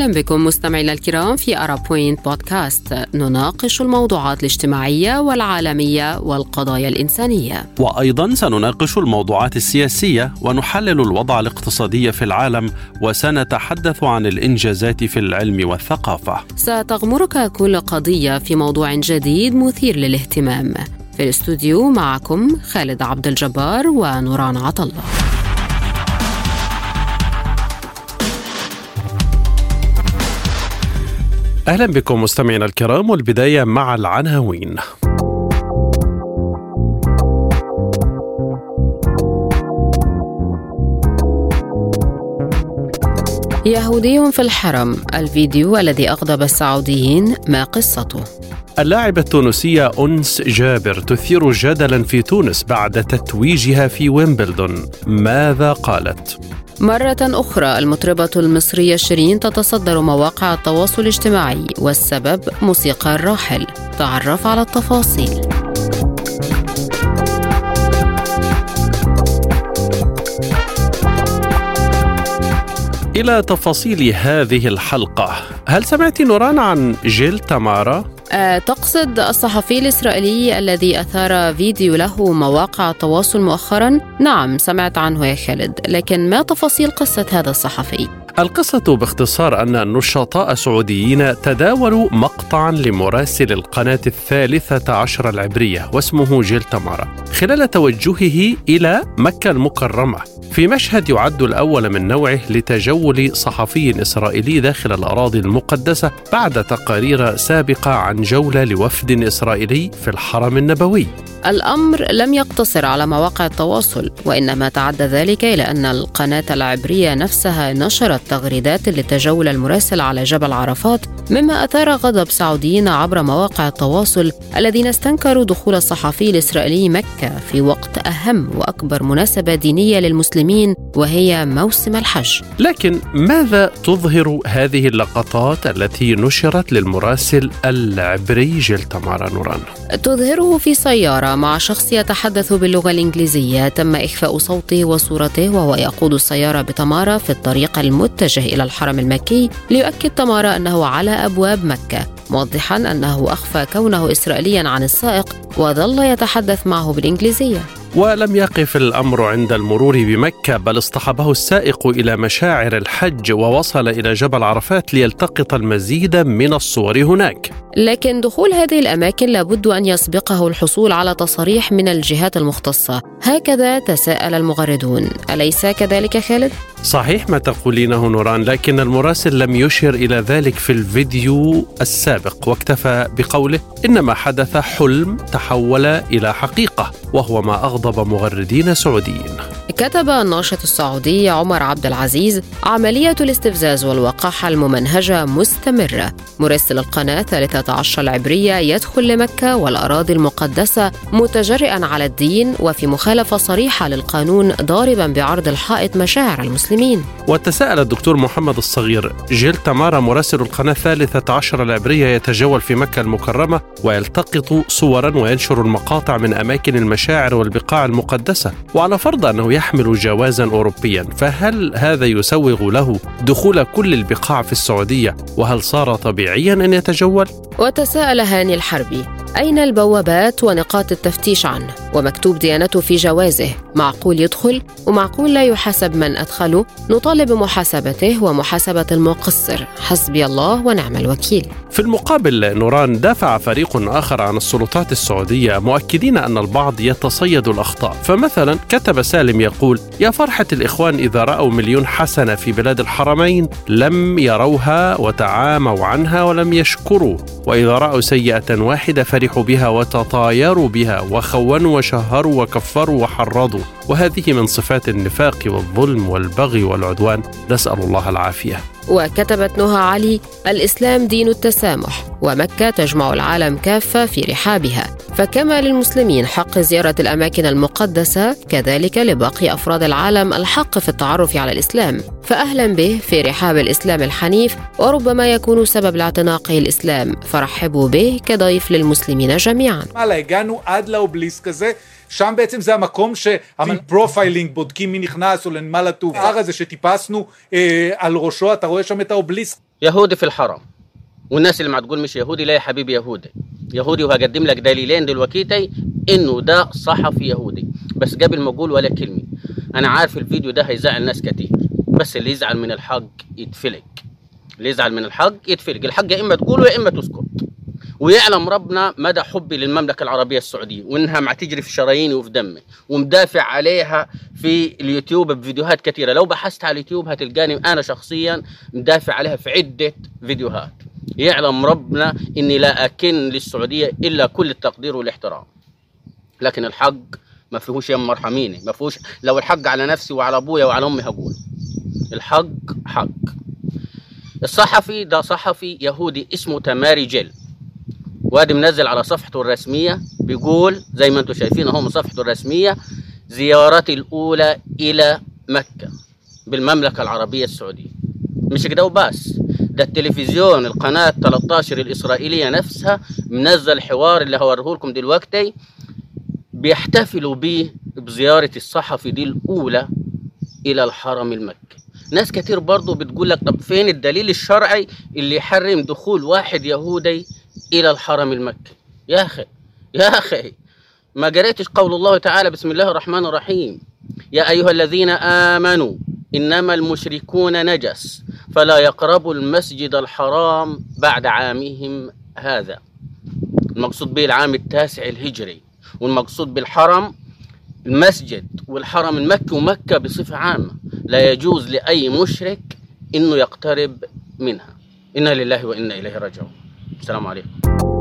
أهلا بكم مستمعينا الكرام في أرا بوينت بودكاست. نناقش الموضوعات الاجتماعية والعالمية والقضايا الإنسانية. وأيضا سنناقش الموضوعات السياسية ونحلل الوضع الاقتصادي في العالم وسنتحدث عن الإنجازات في العلم والثقافة. ستغمرك كل قضية في موضوع جديد مثير للاهتمام. في الاستوديو معكم خالد عبد الجبار ونوران عطله أهلا بكم مستمعينا الكرام والبداية مع العناوين يهودي في الحرم الفيديو الذي أغضب السعوديين ما قصته؟ اللاعبة التونسية أنس جابر تثير جدلا في تونس بعد تتويجها في ويمبلدون ماذا قالت؟ مرة أخرى المطربة المصرية شيرين تتصدر مواقع التواصل الاجتماعي والسبب موسيقى الراحل. تعرف على التفاصيل. إلى تفاصيل هذه الحلقة. هل سمعت نوران عن جيل تمارا؟ أه تقصد الصحفي الإسرائيلي الذي أثار فيديو له مواقع التواصل مؤخرا؟ نعم سمعت عنه يا خالد لكن ما تفاصيل قصة هذا الصحفي؟ القصة باختصار أن نشطاء سعوديين تداولوا مقطعا لمراسل القناة الثالثة عشر العبرية واسمه جيل تمارا خلال توجهه إلى مكة المكرمة. في مشهد يعد الأول من نوعه لتجول صحفي إسرائيلي داخل الأراضي المقدسة بعد تقارير سابقة عن جولة لوفد إسرائيلي في الحرم النبوي. الأمر لم يقتصر على مواقع التواصل وإنما تعدى ذلك إلى أن القناة العبرية نفسها نشرت تغريدات لتجول المراسل على جبل عرفات مما أثار غضب سعوديين عبر مواقع التواصل الذين استنكروا دخول الصحفي الإسرائيلي مكة في وقت أهم وأكبر مناسبة دينية للمسلمين وهي موسم الحج لكن ماذا تظهر هذه اللقطات التي نشرت للمراسل العبري جيل تمارا نوران؟ تظهره في سيارة مع شخص يتحدث باللغة الإنجليزية تم إخفاء صوته وصورته وهو يقود السيارة بتمارا في الطريق المتجه إلى الحرم المكي ليؤكد تمارا أنه على أبواب مكة موضحا أنه أخفى كونه إسرائيليا عن السائق وظل يتحدث معه بالإنجليزية. ولم يقف الأمر عند المرور بمكة بل اصطحبه السائق إلى مشاعر الحج ووصل إلى جبل عرفات ليلتقط المزيد من الصور هناك. لكن دخول هذه الأماكن لابد أن يسبقه الحصول على تصاريح من الجهات المختصة، هكذا تساءل المغردون، أليس كذلك خالد؟ صحيح ما تقولينه نوران لكن المراسل لم يشر إلى ذلك في الفيديو السابق واكتفى بقوله إنما حدث حلم تحول إلى حقيقة وهو ما أغضب مغردين سعوديين. كتب الناشط السعودي عمر عبد العزيز عملية الاستفزاز والوقاحة الممنهجة مستمرة. مراسل القناة 13 العبرية يدخل لمكة والأراضي المقدسة متجرئا على الدين وفي مخالفة صريحة للقانون ضاربا بعرض الحائط مشاعر المسلمين. وتساءل الدكتور محمد الصغير جيل تمارا مراسل القناة الثالثة عشر العبرية يتجول في مكة المكرمة ويلتقط صورا وينشر المقاطع من أماكن المشاعر والبقاع المقدسة. وعلى فرض أنه يحمل جوازا أوروبيا فهل هذا يسوغ له دخول كل البقاع في السعودية؟ وهل صار طبيعيا أن يتجول؟ وتساءل هاني الحربي. أين البوابات ونقاط التفتيش عنه؟ ومكتوب ديانته في جوازه. معقول يدخل؟ ومعقول لا يحاسب من أدخله؟ نطالب بمحاسبته ومحاسبة المقصر. حسبي الله ونعم الوكيل. في المقابل نوران دافع فريق آخر عن السلطات السعودية مؤكدين أن البعض يتصيد الأخطاء. فمثلا كتب سالم يقول يا فرحة الإخوان إذا رأوا مليون حسنة في بلاد الحرمين لم يروها وتعاموا عنها ولم يشكروا وإذا رأوا سيئة واحدة فرحوا بها وتطايروا بها وخونوا وشهروا وكفروا وحرضوا. وهذه من صفات النفاق والظلم والبغي والعدوان. نسأل الله العافية. وكتبت نهى علي الإسلام دين التسامح ومكة تجمع العالم كافة في رحابها. فكما للمسلمين حق زيارة الأماكن المقدسة كذلك لباقي أفراد العالم الحق في التعرف على الإسلام. فأهلا به في رحاب الإسلام الحنيف وربما يكون سبب لاعتناقه الإسلام. فرحبوا به كضيف للمسلمين جميعا. שם בעצם זה המקום שהפרופיילינג בודקים מי נכנס או לנמל התעופה הזה שטיפסנו אה, על ראשו אתה רואה שם את האובליסק يهودي في الحرم والناس اللي ما تقول مش يهودي لا يا حبيبي يهودي يهودي وهقدم لك دليلين دلوقتي انه ده صحفي يهودي بس قبل ما اقول ولا كلمه انا عارف الفيديو ده هيزعل ناس كتير بس اللي يزعل من الحق يتفلق اللي يزعل من الحق يتفلق الحق يا اما تقوله يا اما تسكت ويعلم ربنا مدى حبي للمملكة العربية السعودية وإنها مع تجري في شراييني وفي دمي ومدافع عليها في اليوتيوب بفيديوهات كثيرة. لو بحثت على اليوتيوب هتلقاني أنا شخصيا مدافع عليها في عدة فيديوهات. يعلم ربنا إني لا أكن للسعودية إلا كل التقدير والاحترام. لكن الحق ما فيهوش يا مرحميني ما فيهوش لو الحق على نفسي وعلى أبويا وعلى أمي هقول. الحق حق. الصحفي ده صحفي يهودي اسمه تماري جيل. وادي منزل على صفحته الرسمية بيقول زي ما أنتم شايفين اهو من صفحته الرسمية زيارتي الأولى إلى مكة بالمملكة العربية السعودية. مش كده وبس ده التلفزيون القناة 13 الإسرائيلية نفسها منزل حوار اللي هوريه لكم دلوقتي بيحتفلوا بيه بزيارة الصحفي دي الأولى إلى الحرم المكي. ناس كتير برضو بتقول لك طب فين الدليل الشرعي اللي يحرم دخول واحد يهودي إلى الحرم المكي. يا أخي يا أخي ما قريتش قول الله تعالى بسم الله الرحمن الرحيم. يا أيها الذين آمنوا إنما المشركون نجس فلا يقربوا المسجد الحرام بعد عامهم هذا. المقصود به العام التاسع الهجري والمقصود بالحرم المسجد والحرم المكي ومكة بصفة عامة. لا يجوز لأي مشرك إنه يقترب منها. إنا لله وإنا إليه راجعون. Salam alaikum.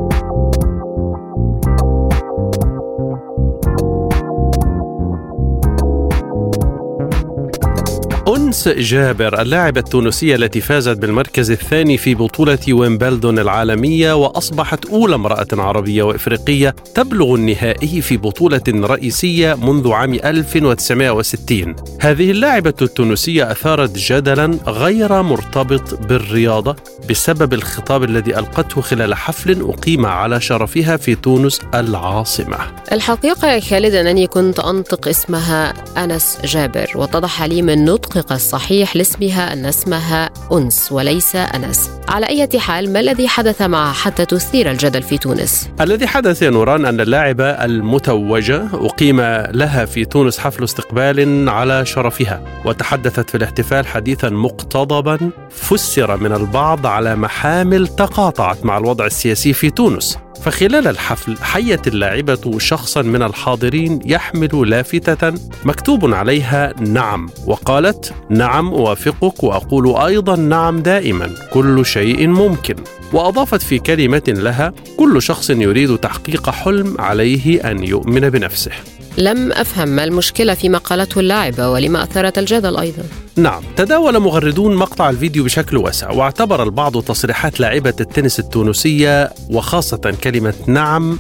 أنس جابر اللاعبة التونسية التي فازت بالمركز الثاني في بطولة ويمبلدون العالمية وأصبحت أولى امرأة عربية وإفريقية تبلغ النهائي في بطولة رئيسية منذ عام 1960 هذه اللاعبة التونسية أثارت جدلا غير مرتبط بالرياضة بسبب الخطاب الذي ألقته خلال حفل أقيم على شرفها في تونس العاصمة. الحقيقة يا خالد أنني كنت أنطق اسمها أنس جابر واتضح لي من نطقك الصحيح لاسمها أن اسمها أنس وليس أنس على أي حال ما الذي حدث معها حتى تثير الجدل في تونس؟ الذي حدث يا نوران أن اللاعبة المتوجة أقيم لها في تونس حفل استقبال على شرفها وتحدثت في الاحتفال حديثا مقتضبا فسر من البعض على محامل تقاطعت مع الوضع السياسي في تونس فخلال الحفل حيت اللاعبة شخصا من الحاضرين يحمل لافتة مكتوب عليها نعم وقالت نعم أوافقك وأقول أيضا نعم دائما كل شيء ممكن. وأضافت في كلمة لها كل شخص يريد تحقيق حلم عليه أن يؤمن بنفسه. لم أفهم ما المشكلة فيما قالته اللاعبة ولما أثارت الجدل أيضا. نعم تداول مغردون مقطع الفيديو بشكل واسع واعتبر البعض تصريحات لاعبة التنس التونسية وخاصة كلمة نعم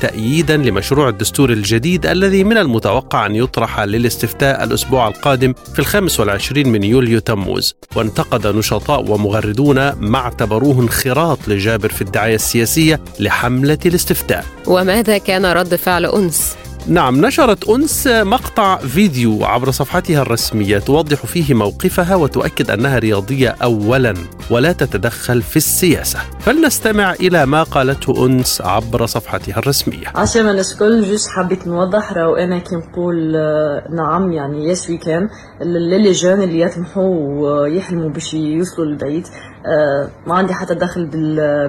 تأييدا لمشروع الدستور الجديد الذي من المتوقع أن يطرح للاستفتاء الأسبوع القادم في الخامس والعشرين من يوليو تموز. وانتقد نشطاء ومغردون ما اعتبروه انخراط لجابر في الدعاية السياسية لحملة الاستفتاء. وماذا كان رد فعل أنس؟ نعم نشرت أنس مقطع فيديو عبر صفحتها الرسمية توضح فيه موقفها وتؤكد أنها رياضية أولا ولا تتدخل في السياسة. فلنستمع إلى ما قالته أنس عبر صفحتها الرسمية. عشان الناس الكل juste حبيت نوضح راهو أنا كي نقول نعم يعني yes we can ل les jeunes اللي يطمحوا ويحلموا باش يوصلوا للبعيد ما عندي حتى دخل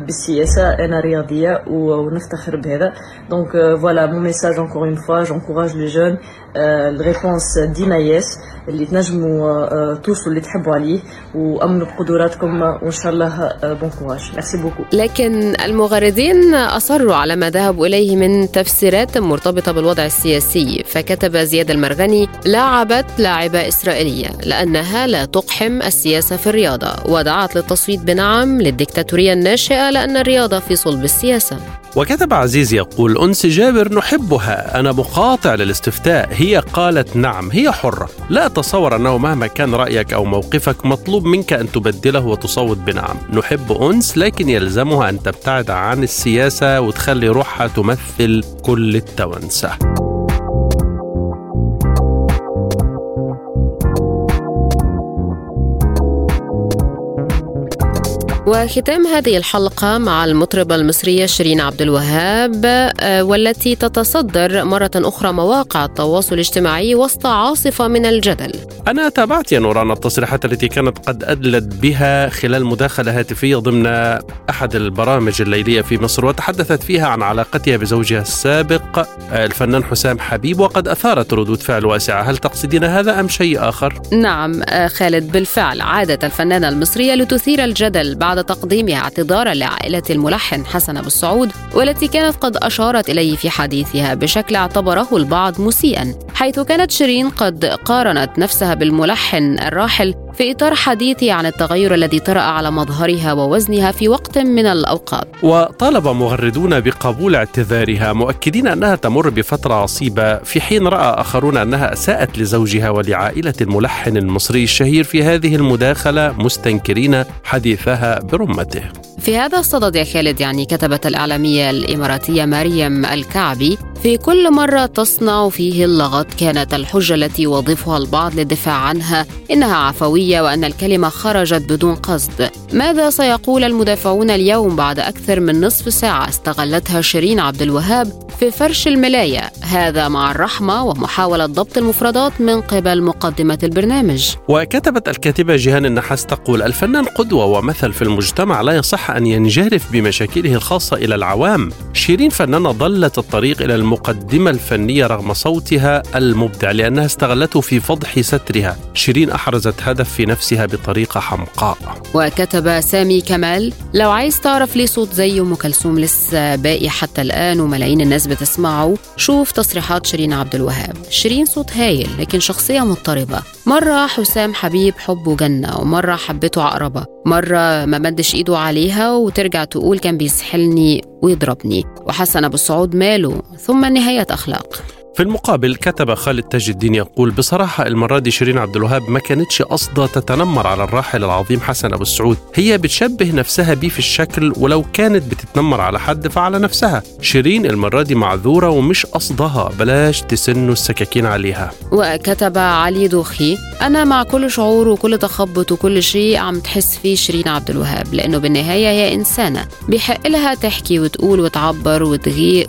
بالسياسة أنا رياضية ونفتخر بهذا. donc voilà mon message encore une fois. J'encourage les jeunes ال réponse ديما yes اللي تنجموا توصلوا اللي تحبوا عليه. وامنوا بقدراتكم وان شاء الله bon courage merci beaucoup لكن المغردين أصروا على ما ذهبوا إليه من تفسيرات مرتبطة بالوضع السياسي. فكتب زياد المرغني لاعبت لاعبه إسرائيلية لأنها لا تقحم السياسة في الرياضة. ودعت للتصويت بنعم للديكتاتوريه الناشئة لأن الرياضة في صلب السياسة. وكتب عزيز يقول أنس جابر نحبها أنا مقاطع للاستفتاء هي قالت نعم هي حرة. لا أتصور أنه مهما كان رأيك أو موقفك مطلوب منك أن تبدله وتصوت بنعم. نحب أنس لكن يلزمها أن تبتعد عن السياسة وتخلي روحها تمثل كل التوانسة. وختام هذه الحلقة مع المطربة المصرية شيرين عبد الوهاب آه، والتي تتصدر مرة أخرى مواقع التواصل الاجتماعي وسط عاصفة من الجدل أنا تابعت يا نوران التصريحات التي كانت قد أدلت بها خلال مداخلة هاتفية ضمن أحد البرامج الليلية في مصر وتحدثت فيها عن علاقتها بزوجها السابق آه، الفنان حسام حبيب وقد أثارت ردود فعل واسعة هل تقصدين هذا أم شيء آخر؟ نعم آه، خالد بالفعل عادت الفنانة المصرية لتثير الجدل بعد تقديمها اعتذارا لعائلة الملحن حسن أبو السعود والتي كانت قد أشارت إليه في حديثها بشكل اعتبره البعض مسيئا. حيث كانت شيرين قد قارنت نفسها بالملحن الراحل في إطار حديثي عن التغير الذي طرأ على مظهرها ووزنها في وقت من الأوقات. وطالب مغردون بقبول اعتذارها مؤكدين أنها تمر بفترة عصيبة في حين رأى آخرون أنها أساءت لزوجها ولعائلة الملحن المصري الشهير في هذه المداخلة مستنكرين حديثها برمته. في هذا الصدد يا خالد يعني كتبت الإعلامية الإماراتية مريم الكعبي في كل مرة تصنع فيه اللغط كانت الحجة التي يوظفها البعض للدفاع عنها إنها عفوية وأن الكلمة خرجت بدون قصد. ماذا سيقول المدافعون اليوم بعد أكثر من نصف ساعة؟ استغلتها شيرين عبد الوهاب في فرش الملاية. هذا مع الرحمة ومحاولة ضبط المفردات من قبل مقدمة البرنامج. وكتبت الكاتبة جيهان النحاس تقول الفنان قدوة ومثل في المجتمع لا يصح أن ينجرف بمشاكله الخاصة إلى العوام. شيرين فنانة ضلت الطريق إلى المقدمة الفنية رغم صوتها المبدع لأنها استغلته في فضح سترها. شيرين أحرزت هدف في نفسها بطريقة حمقاء. وكتب سامي كمال لو عايز تعرف ليه صوت زي أم كلثوم لسه باقي حتى الآن وملايين الناس بتسمعه شوف تصريحات شيرين عبد الوهاب. شيرين صوت هايل لكن شخصية مضطربة. مرة حسام حبيب حبه جنة ومرة حبته عقربة. مرة ما مدش إيده عليها وترجع تقول كان بيسحلني ويضربني وحسن أبو السعود ماله ثم نهاية أخلاق في المقابل كتب خالد تاج الدين يقول بصراحة المرة دي شيرين عبد الوهاب ما كانتش قصدها تتنمر على الراحل العظيم حسن أبو السعود هي بتشبه نفسها بيه في الشكل ولو كانت بتتنمر على حد فعلى نفسها. شيرين المرة دي معذورة ومش قصدها بلاش تسنوا السكاكين عليها. وكتب علي دوخي أنا مع كل شعور وكل تخبط وكل شيء عم تحس فيه شيرين عبد الوهاب لأنه بالنهاية هي إنسانة. بيحق لها تحكي وتقول وتعبر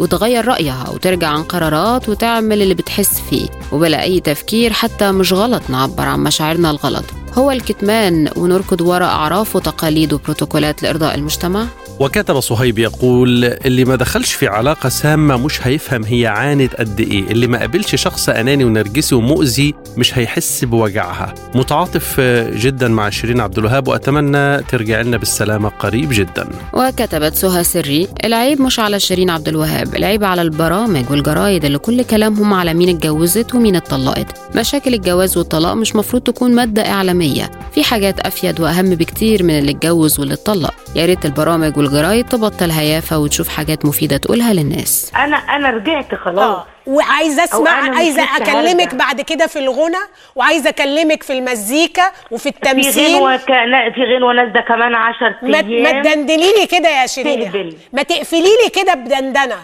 وتغير رأيها وترجع عن قرارات وتعمل نعمل اللي بتحس فيه وبلا أي تفكير حتى مش غلط نعبر عن مشاعرنا الغلط هو الكتمان ونركض وراء أعراف وتقاليد وبروتوكولات لإرضاء المجتمع؟ وكتب صهيب يقول اللي ما دخلش في علاقة سامة مش هيفهم هي عانت قد إيه. اللي ما قابلش شخص أناني ونرجسي ومؤذي مش هيحس بوجعها. متعاطف جدا مع شيرين عبد الوهاب وأتمنى ترجع لنا بالسلامة قريب جدا. وكتبت سهى سري العيب مش على شيرين عبد الوهاب العيب على البرامج والجرايد اللي كل كلامهم على مين اتجوزت ومين اتطلقت. مشاكل الجواز والطلاق مش مفروض تكون مادة إعلامية. في حاجات أفيد وأهم بكتير من اللي اتجوز واللي اتطلق. يا ريت البرامج والجرايد تبطل هيافة وتشوف حاجات مفيدة تقولها للناس. أنا أنا رجعت خلاص. آه وعايزة أسمع عايزة أكلمك هرجع. بعد كده في الغنى وعايزة أكلمك في المزيكا وفي في التمثيل غنوة ك... لا، في غنوة نازلة كمان 10 ما, ما أيام. تدندني لي كده يا شيرين. ما تقفلي لي كده بدندنة.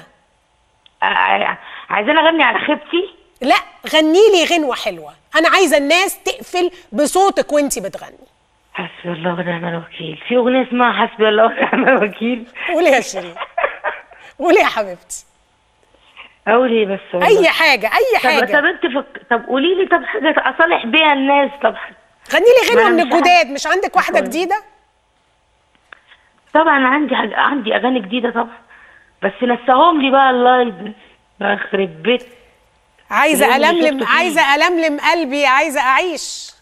ع- عايزين أغني على خيبتي لا غني لي غنوة حلوة. أنا عايزة الناس تقفل بصوتك وأنتي بتغني. حسبي الله ونعم الوكيل. في أغنية اسمها حسبي الله ونعم الوكيل. قولي يا شيرين. قولي يا حبيبتي. أقول إيه بس؟ والله. أي حاجة أي طب طب حاجة أنت فك... طب قولي لي طب حاجة أصالح بيها الناس. طب غني لي غنوه من الجداد. مش عندك واحدة. جديدة؟ طبعا عندي حاجة... عندي أغاني جديدة طبعا. بس نساهم لي بقى الله يخرب بيت. عايزة ألملم. عايزة ألملم قلبي عايزة أعيش.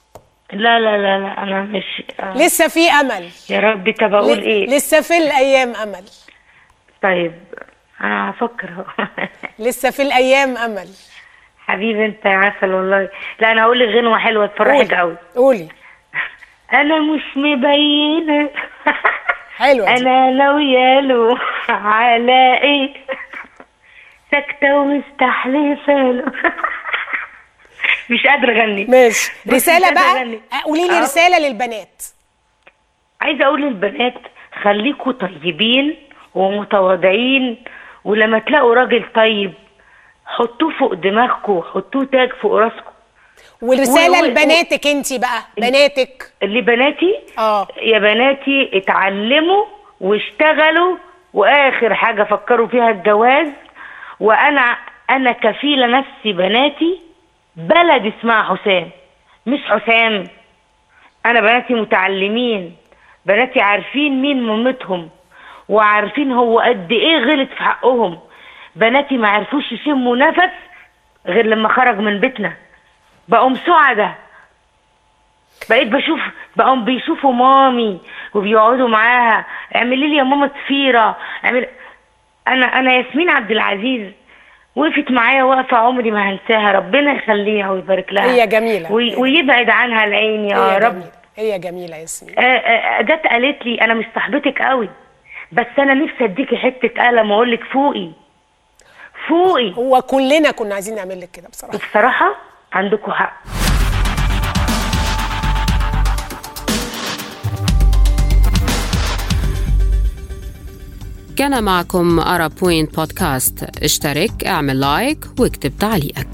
لا لا لا لا أنا مش آه. لسه في أمل. يا ربي طب أقول ل- إيه؟ لسه في الأيام أمل. طيب أنا هفكر لسه في الأيام أمل. حبيبي أنت يا عسل والله. لا أنا هقول لك غنوة حلوة تفرحك قوي قولي. أنا مش مبينه حلوة. أنا ناويه له على إيه؟ ساكتة ومستحلفه مش قادرة أغني. ماشي. رسالة بقى؟ أغني. قولي لي آه. رسالة للبنات. عايزة أقول للبنات خليكوا طيبين ومتواضعين ولما تلاقوا راجل طيب حطوه فوق دماغكم حطوه تاج فوق راسكم ورساله و- و- لبناتك انت بقى بناتك. اللي بناتي؟ آه. يا بناتي اتعلموا واشتغلوا وآخر حاجة فكروا فيها الجواز. وأنا أنا كفيلة نفسي بناتي بلد اسمها حسام مش حسام. أنا بناتي متعلمين بناتي عارفين مين مامتهم وعارفين هو قد إيه غلط في حقهم. بناتي ما عرفوش يشموا نفس غير لما خرج من بيتنا. بقوا سعدة. بقيت بشوف بقوا بيشوفوا مامي وبيقعدوا معاها. اعملي لي يا ماما ضفيره اعمل أنا أنا ياسمين عبد العزيز. وقفت معايا وقفة عمري ما هنساها ربنا يخليها ويبارك لها. هي جميلة. وي- ويبعد عنها العين يا هي رب. جميلة. هي جميلة ياسمين. آه، آه، جت قالت لي أنا مش صاحبتك قوي بس أنا نفسي اديكي حتة قلم وأقول لك فوقي. فوقي. هو كلنا كنا عايزين نعمل لك كده بصراحة. بصراحة عندكم حق. كان معكم أرب بوينت بودكاست اشترك اعمل like واكتب تعليقك.